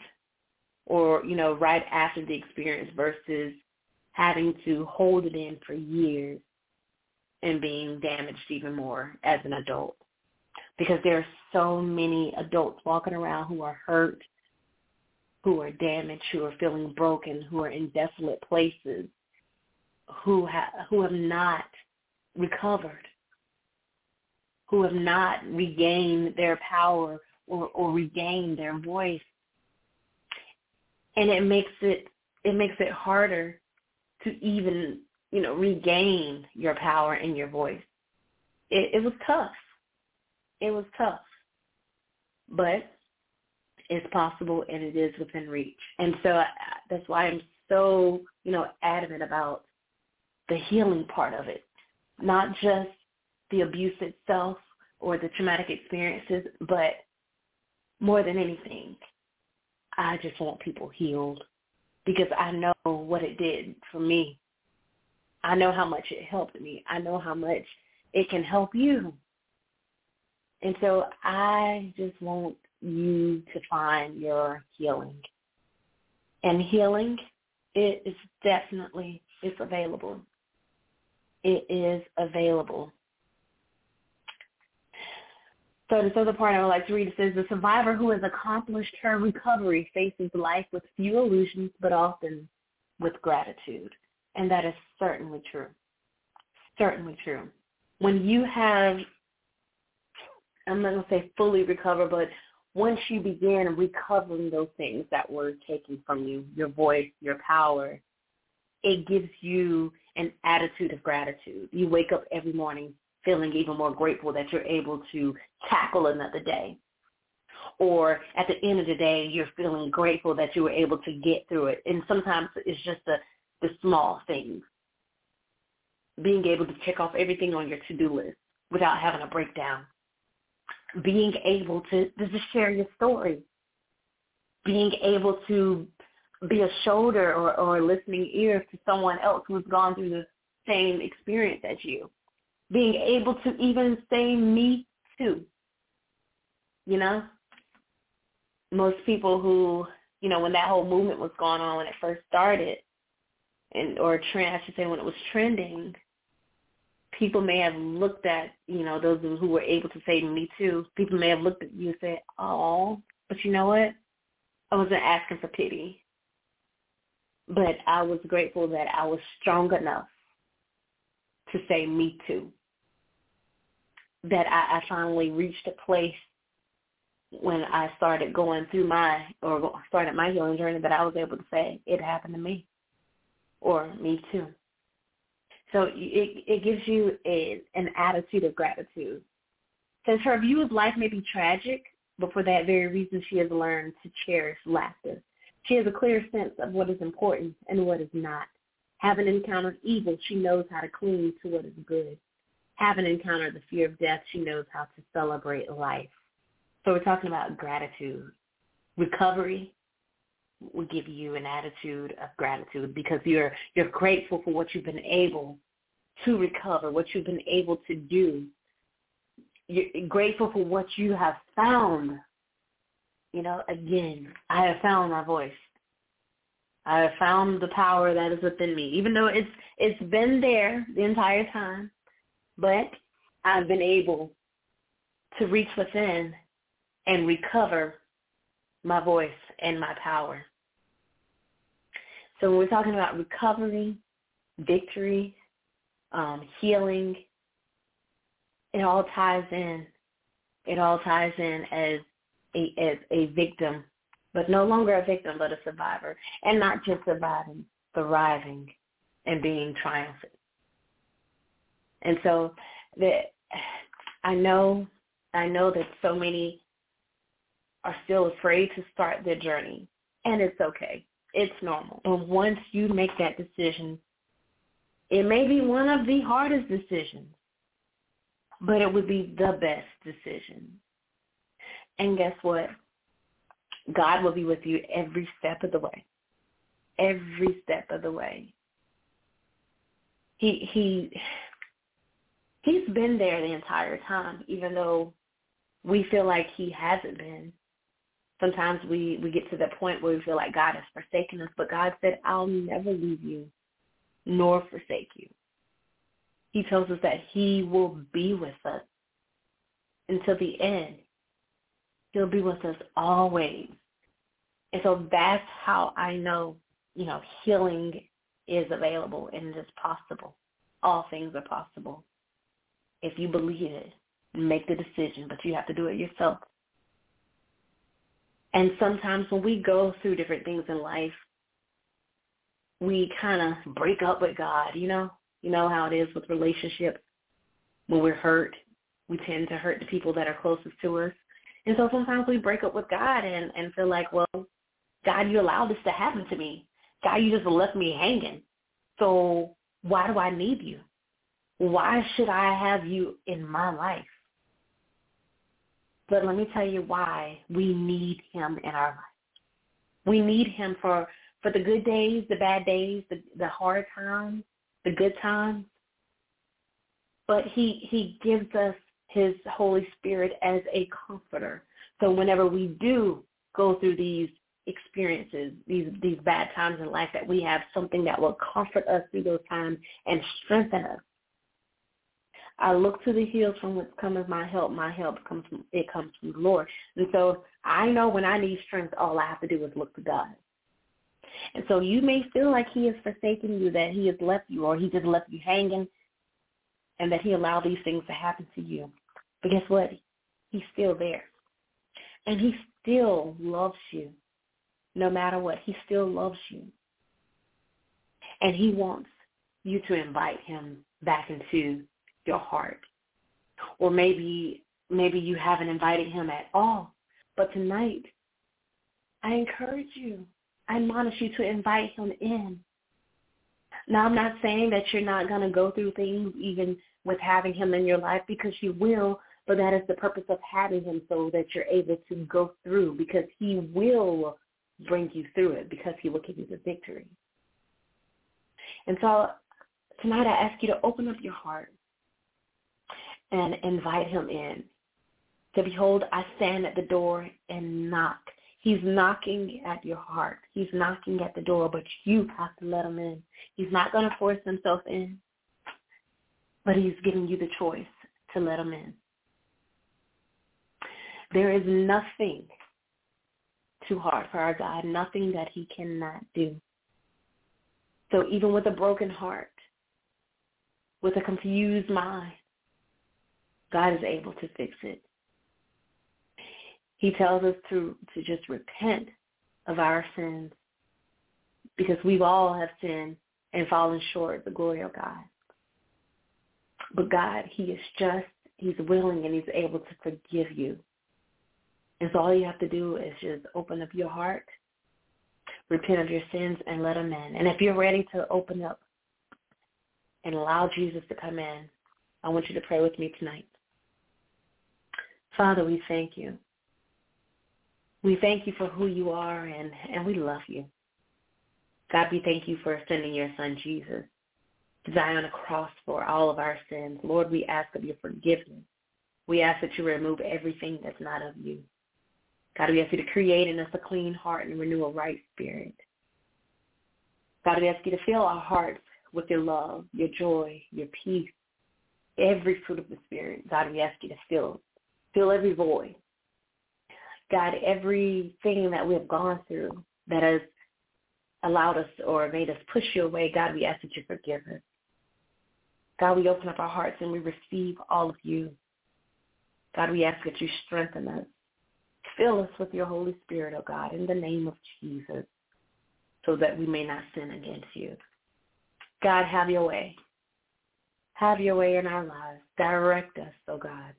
or, you know, right after the experience versus having to hold it in for years and being damaged even more as an adult. Because there are so many adults walking around who are hurt, who are damaged, who are feeling broken, who are in desolate places, who who have not recovered, who have not regained their power or, or regained their voice. And it makes it it makes it harder to even, you know, regain your power and your voice. It, it was tough. It was tough. But it's possible and it is within reach. And so I, that's why I'm so, you know, adamant about the healing part of it, not just the abuse itself or the traumatic experiences, but more than anything, I just want people healed because I know what it did for me. I know how much it helped me. I know how much it can help you. And so I just want you to find your healing. And healing it is definitely it's available. It is available. So this other part I would like to read says the survivor who has accomplished her recovery faces life with few illusions but often with gratitude. And that is certainly true. Certainly true. When you have I'm not gonna say fully recover, but once you begin recovering those things that were taken from you, your voice, your power, it gives you an attitude of gratitude. You wake up every morning feeling even more grateful that you're able to tackle another day. Or at the end of the day, you're feeling grateful that you were able to get through it. And sometimes it's just the, the small things. Being able to check off everything on your to-do list without having a breakdown. Being able to, to just share your story. Being able to be a shoulder or, or a listening ear to someone else who's gone through the same experience as you being able to even say me too. You know? Most people who, you know, when that whole movement was going on when it first started, and or trend I should say when it was trending, people may have looked at, you know, those who were able to say me too, people may have looked at you and said, Oh, but you know what? I wasn't asking for pity. But I was grateful that I was strong enough to say me too that I, I finally reached a place when I started going through my or started my healing journey that I was able to say it happened to me or me too. So it it gives you a, an attitude of gratitude. Since her view of life may be tragic, but for that very reason she has learned to cherish laughter. She has a clear sense of what is important and what is not. Having encountered evil, she knows how to cling to what is good haven't encountered the fear of death, she knows how to celebrate life. So we're talking about gratitude. Recovery will give you an attitude of gratitude because you're you're grateful for what you've been able to recover, what you've been able to do. You're grateful for what you have found. You know, again, I have found my voice. I have found the power that is within me, even though it's it's been there the entire time but I've been able to reach within and recover my voice and my power. So when we're talking about recovery, victory, um, healing, it all ties in. It all ties in as a, as a victim, but no longer a victim, but a survivor. And not just surviving, thriving and being triumphant. And so that I know I know that so many are still afraid to start their journey. And it's okay. It's normal. But once you make that decision, it may be one of the hardest decisions, but it would be the best decision. And guess what? God will be with you every step of the way. Every step of the way. He he He's been there the entire time, even though we feel like he hasn't been. Sometimes we, we get to the point where we feel like God has forsaken us, but God said, I'll never leave you nor forsake you. He tells us that he will be with us until the end. He'll be with us always. And so that's how I know, you know, healing is available and it is possible. All things are possible. If you believe it, make the decision, but you have to do it yourself. And sometimes when we go through different things in life, we kind of break up with God, you know? You know how it is with relationships. When we're hurt, we tend to hurt the people that are closest to us. And so sometimes we break up with God and, and feel like, well, God, you allowed this to happen to me. God, you just left me hanging. So why do I need you? Why should I have you in my life? But let me tell you why we need him in our life. We need him for, for the good days, the bad days, the, the hard times, the good times. But he, he gives us his Holy Spirit as a comforter. So whenever we do go through these experiences, these these bad times in life, that we have something that will comfort us through those times and strengthen us. I look to the hills from which cometh my help. My help comes from it comes from the Lord. And so I know when I need strength, all I have to do is look to God. And so you may feel like he has forsaken you, that he has left you, or he just left you hanging, and that he allowed these things to happen to you. But guess what? He's still there. And he still loves you. No matter what, he still loves you. And he wants you to invite him back into your heart. Or maybe maybe you haven't invited him at all. But tonight, I encourage you, I admonish you to invite him in. Now, I'm not saying that you're not going to go through things even with having him in your life because you will, but that is the purpose of having him so that you're able to go through because he will bring you through it because he will give you the victory. And so tonight I ask you to open up your heart and invite him in. To behold, I stand at the door and knock. He's knocking at your heart. He's knocking at the door, but you have to let him in. He's not going to force himself in, but he's giving you the choice to let him in. There is nothing too hard for our God, nothing that he cannot do. So even with a broken heart, with a confused mind, God is able to fix it. He tells us to, to just repent of our sins because we've all have sinned and fallen short of the glory of God. But God, he is just, he's willing and he's able to forgive you and so all you have to do is just open up your heart, repent of your sins, and let him in. And if you're ready to open up and allow Jesus to come in, I want you to pray with me tonight. Father, we thank you. We thank you for who you are, and, and we love you. God, we thank you for sending your son, Jesus, to die on a cross for all of our sins. Lord, we ask of your forgiveness. We ask that you remove everything that's not of you. God, we ask you to create in us a clean heart and renew a right spirit. God, we ask you to fill our hearts with your love, your joy, your peace, every fruit of the Spirit. God, we ask you to fill, fill every void. God, everything that we have gone through that has allowed us or made us push you away, God, we ask that you forgive us. God, we open up our hearts and we receive all of you. God, we ask that you strengthen us. Fill us with your Holy Spirit, O oh God, in the name of Jesus, so that we may not sin against you. God, have your way. Have your way in our lives. Direct us, O oh God.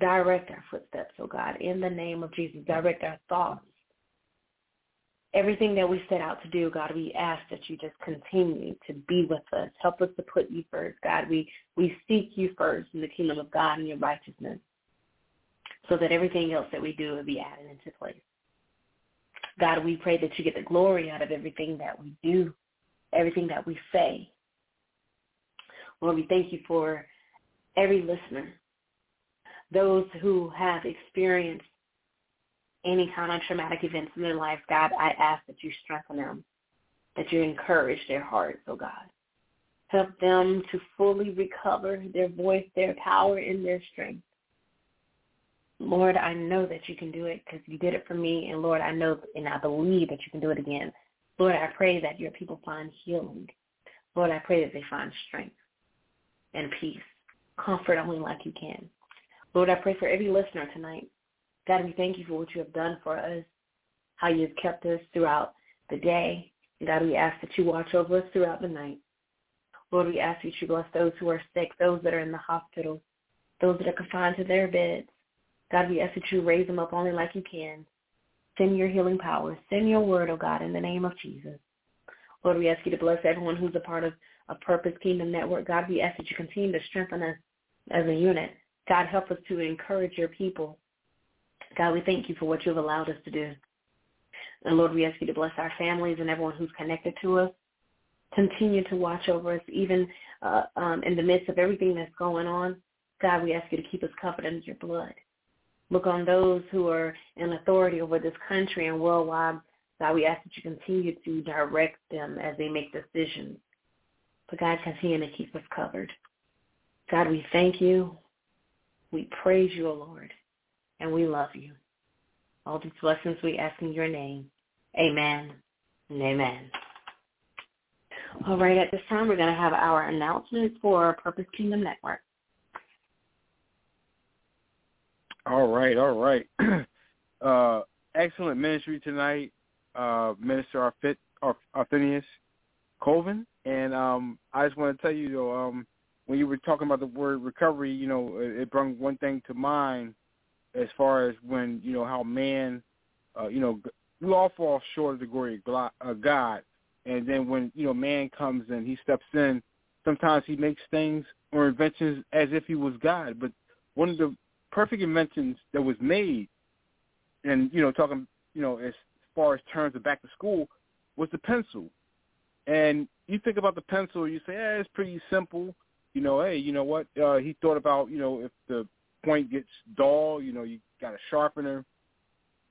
Direct our footsteps, oh God, in the name of Jesus. Direct our thoughts. Everything that we set out to do, God, we ask that you just continue to be with us. Help us to put you first, God. We, we seek you first in the kingdom of God and your righteousness so that everything else that we do will be added into place. God, we pray that you get the glory out of everything that we do, everything that we say. Lord, we thank you for every listener, those who have experienced any kind of traumatic events in their life, God, I ask that you strengthen them, that you encourage their hearts, oh God. Help them to fully recover their voice, their power, and their strength. Lord, I know that you can do it because you did it for me. And Lord, I know and I believe that you can do it again. Lord, I pray that your people find healing. Lord, I pray that they find strength and peace, comfort only like you can. Lord, I pray for every listener tonight. God, we thank you for what you have done for us, how you've kept us throughout the day. God, we ask that you watch over us throughout the night. Lord, we ask that you bless those who are sick, those that are in the hospital, those that are confined to their beds. God, we ask that you raise them up only like you can. Send your healing power. Send your word, oh God, in the name of Jesus. Lord, we ask you to bless everyone who's a part of a Purpose Kingdom Network. God, we ask that you continue to strengthen us as a unit. God, help us to encourage your people. God, we thank you for what you've allowed us to do. And Lord, we ask you to bless our families and everyone who's connected to us continue to watch over us even uh, um, in the midst of everything that's going on. God, we ask you to keep us covered in your blood. Look on those who are in authority over this country and worldwide. God, we ask that you continue to direct them as they make decisions. But God, continue to keep us covered. God, we thank you. We praise you, O Lord, and we love you. All these blessings we ask in your name. Amen and amen. All right, at this time, we're going to have our announcement for Purpose Kingdom Network. All right, all right. uh, excellent ministry tonight, uh, Minister Arfit, Arthenius Colvin. And um, I just want to tell you, though, um, when you were talking about the word recovery, you know, it, it brought one thing to mind as far as when, you know, how man, uh, you know, we all fall short of the glory of God and then when you know man comes and he steps in, sometimes he makes things or inventions as if he was God. But one of the perfect inventions that was made, and you know talking you know as far as terms of back to school, was the pencil. And you think about the pencil, you say, eh, it's pretty simple. You know, hey, you know what? Uh, he thought about, you know, if the point gets dull, you know, you got a sharpener.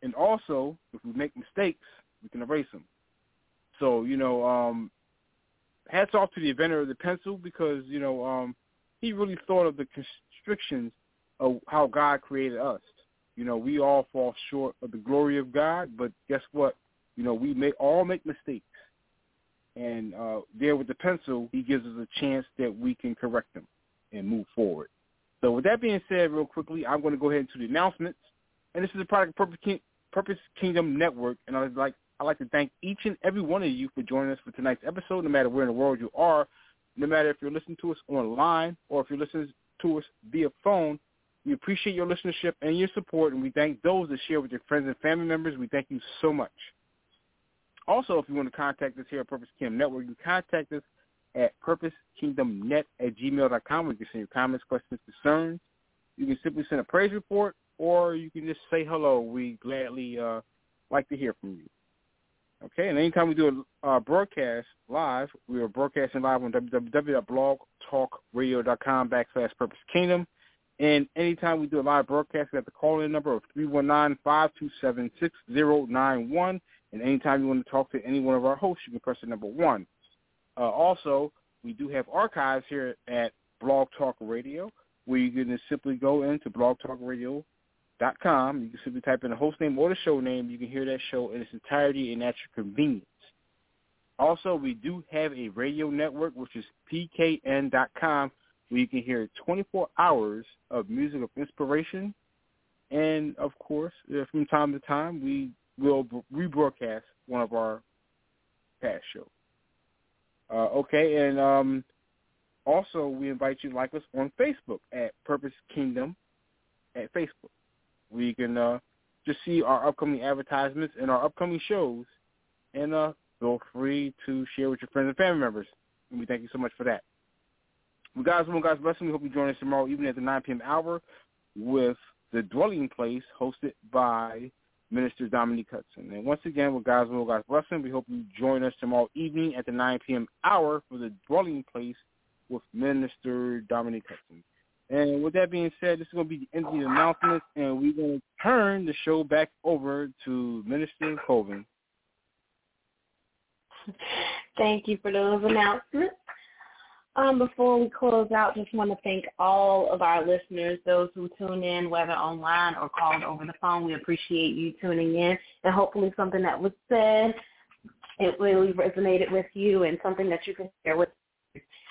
And also, if we make mistakes, we can erase them. So you know, um, hats off to the inventor of the pencil because you know um, he really thought of the constrictions of how God created us. You know, we all fall short of the glory of God, but guess what? You know, we may all make mistakes. And uh, there with the pencil, he gives us a chance that we can correct them and move forward. So with that being said, real quickly, I'm going to go ahead into the announcements. And this is a product Purpose, King- Purpose Kingdom Network, and I'd like I'd like to thank each and every one of you for joining us for tonight's episode, no matter where in the world you are, no matter if you're listening to us online or if you're listening to us via phone. We appreciate your listenership and your support, and we thank those that share with your friends and family members. We thank you so much. Also, if you want to contact us here at Purpose Kingdom Network, you can contact us at purposekingdomnet at gmail.com. We can send your comments, questions, concerns. You can simply send a praise report, or you can just say hello. We gladly uh, like to hear from you. Okay, and anytime we do a uh, broadcast live, we are broadcasting live on www.blogtalkradio.com backslash Purpose Kingdom. And anytime we do a live broadcast, we have the call-in number of 319-527-6091. And anytime you want to talk to any one of our hosts, you can press the number one. Uh, also, we do have archives here at Blog Talk Radio, where you can simply go into Blog Talk Radio dot com. You can simply type in the host name or the show name. You can hear that show in its entirety and at your convenience. Also, we do have a radio network, which is pkn.com, where you can hear 24 hours of music of inspiration. And, of course, from time to time, we will rebroadcast one of our past shows. Uh, okay, and um, also we invite you to like us on Facebook at Purpose Kingdom at Facebook We can uh, just see our upcoming advertisements and our upcoming shows. And uh, feel free to share with your friends and family members. And we thank you so much for that. Well, guys, well, guys, blessing. We hope you join us tomorrow evening at the 9 p.m. hour with The Dwelling Place, hosted by Minister Dominique Hudson. And once again, with God's will, God's blessing, we hope you join us tomorrow evening at the 9 p.m. hour for The Dwelling Place with Minister Dominique Hudson. And with that being said, this is going to be the end of the announcements, and we're going to turn the show back over to Minister Colvin. Thank you for those announcements. Um, before we close out, just want to thank all of our listeners, those who tune in, whether online or called over the phone. We appreciate you tuning in, and hopefully something that was said, it really resonated with you and something that you can share with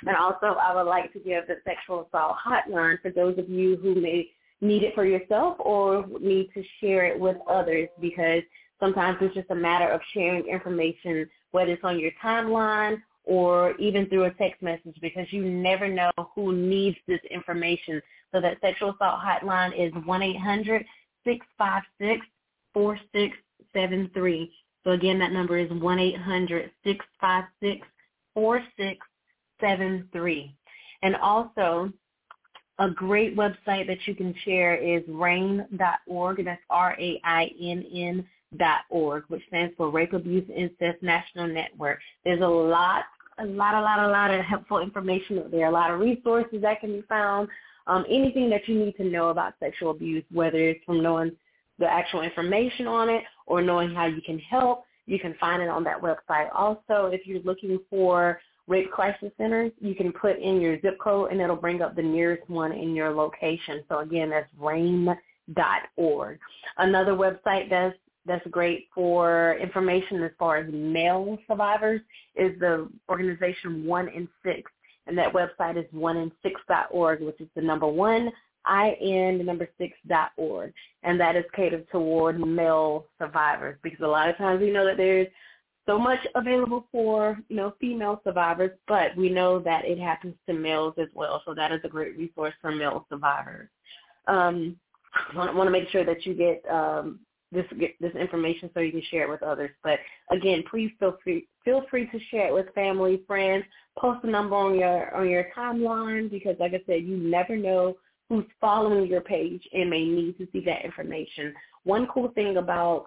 and also, I would like to give the sexual assault hotline for those of you who may need it for yourself or need to share it with others because sometimes it's just a matter of sharing information, whether it's on your timeline or even through a text message because you never know who needs this information. So that sexual assault hotline is 1-800-656-4673. So again, that number is 1-800-656-4673. And also, a great website that you can share is rainn.org. That's R-A-I-N-N dot org, which stands for Rape Abuse Incest National Network. There's a lot, a lot, a lot, a lot of helpful information there. A lot of resources that can be found. Um, anything that you need to know about sexual abuse, whether it's from knowing the actual information on it or knowing how you can help, you can find it on that website. Also, if you're looking for rape crisis centers, you can put in your zip code and it'll bring up the nearest one in your location. So again, that's rainn.org. Another website that's that's great for information as far as male survivors is the organization One in Six. And that website is onein6.org, which is the number one, I-N, the number six dot org. And that is catered toward male survivors because a lot of times we know that there's so much available for you know female survivors, but we know that it happens to males as well. So that is a great resource for male survivors. Um, I want to make sure that you get um, this this information so you can share it with others. But again, please feel free feel free to share it with family, friends. Post a number on your on your timeline because, like I said, you never know who's following your page and may need to see that information. One cool thing about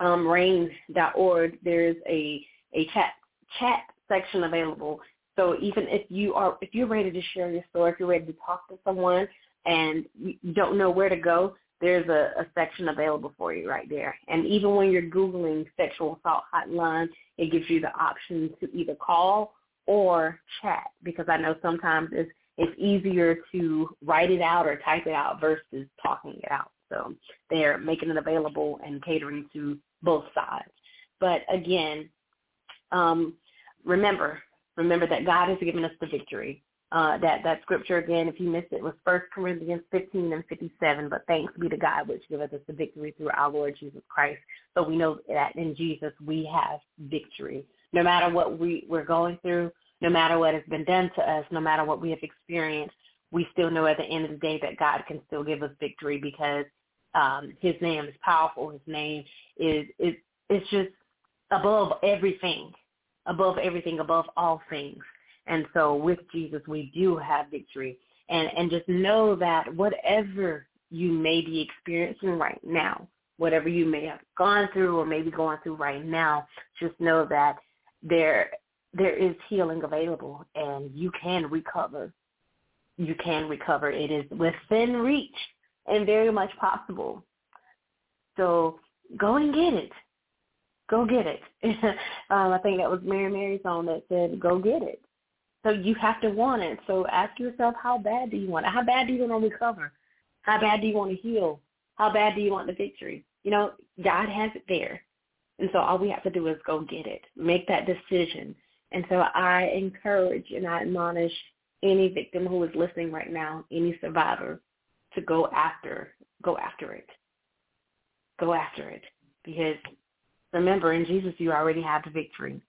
um, rainn.org, there's a, a chat chat section available. So even if you are if you're ready to share your story, if you're ready to talk to someone and you don't know where to go, there's a, a section available for you right there. And even when you're Googling sexual assault hotline, it gives you the option to either call or chat because I know sometimes it's it's easier to write it out or type it out versus talking it out. So they're making it available and catering to both sides. But again, um, remember, remember that God has given us the victory. Uh, that that scripture again, if you missed it, was First Corinthians 15 and 57. But thanks be to God, which giveth us the victory through our Lord Jesus Christ. So we know that in Jesus we have victory. No matter what we, we're going through, no matter what has been done to us, no matter what we have experienced, we still know at the end of the day that God can still give us victory because um, his name is powerful. His name is is it's just above everything, above everything, above all things. And so with Jesus, we do have victory. And and just know that whatever you may be experiencing right now, whatever you may have gone through or maybe going through right now, just know that there there is healing available and you can recover. You can recover. It is within reach and very much possible. So go and get it. Go get it. um, I think that was Mary Mary's song that said, go get it. So you have to want it. So ask yourself, how bad do you want it? How bad do you want to recover? How bad do you want to heal? How bad do you want the victory? You know, God has it there. And so all we have to do is go get it. Make that decision. And so I encourage and I admonish any victim who is listening right now, any survivor, to go after go after it. Go after it. Because remember in Jesus you already have the victory.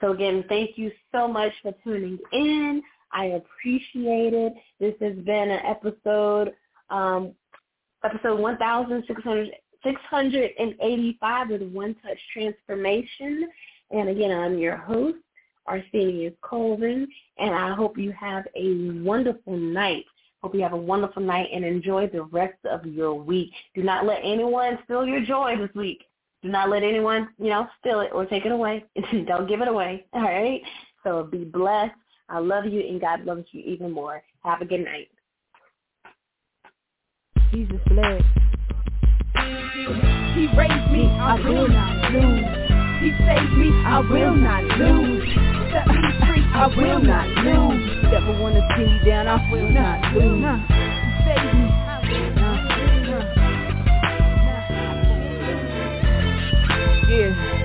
So again, thank you so much for tuning in. I appreciate it. This has been an episode um, episode 1685 with One Touch Transformation. And again, I'm your host, Arthenius Colvin, and I hope you have a wonderful night. Hope you have a wonderful night and enjoy the rest of your week. Do not let anyone steal your joy this week. Do not let anyone, you know, steal it or take it away. Don't give it away. All right? So be blessed. I love you and God loves you even more. Have a good night. Jesus bless. He raised me, I will not lose. He saved me, I will not lose. Set me free, I will not lose. Never wanna see me down, I will not lose. He saved me. Yeah.